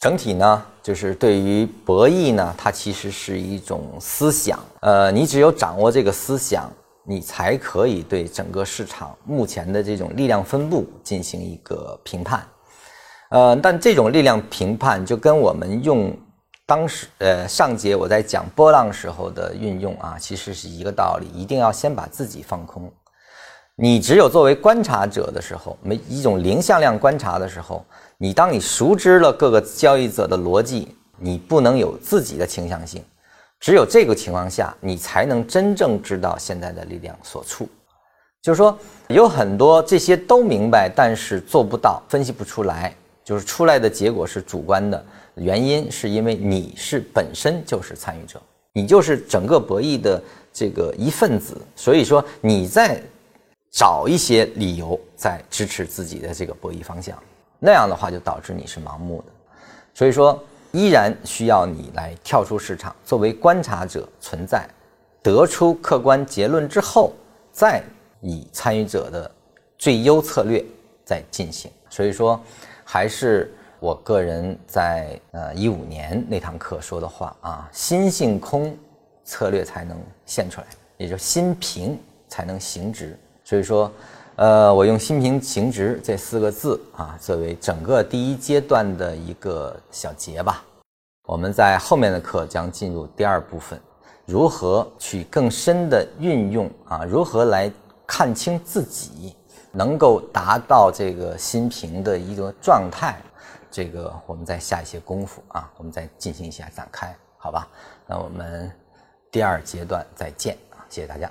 整体呢，就是对于博弈呢，它其实是一种思想。呃，你只有掌握这个思想，你才可以对整个市场目前的这种力量分布进行一个评判。呃，但这种力量评判就跟我们用当时呃上节我在讲波浪时候的运用啊，其实是一个道理，一定要先把自己放空。你只有作为观察者的时候，没一种零向量观察的时候，你当你熟知了各个交易者的逻辑，你不能有自己的倾向性。只有这个情况下，你才能真正知道现在的力量所处。就是说，有很多这些都明白，但是做不到，分析不出来，就是出来的结果是主观的原因，是因为你是本身就是参与者，你就是整个博弈的这个一份子，所以说你在。找一些理由在支持自己的这个博弈方向，那样的话就导致你是盲目的，所以说依然需要你来跳出市场，作为观察者存在，得出客观结论之后，再以参与者的最优策略再进行。所以说，还是我个人在呃一五年那堂课说的话啊，心性空，策略才能现出来，也就心平才能行直。所以说，呃，我用“心平行直”这四个字啊，作为整个第一阶段的一个小结吧。我们在后面的课将进入第二部分，如何去更深的运用啊？如何来看清自己，能够达到这个心平的一个状态？这个我们再下一些功夫啊，我们再进行一下展开，好吧？那我们第二阶段再见啊！谢谢大家。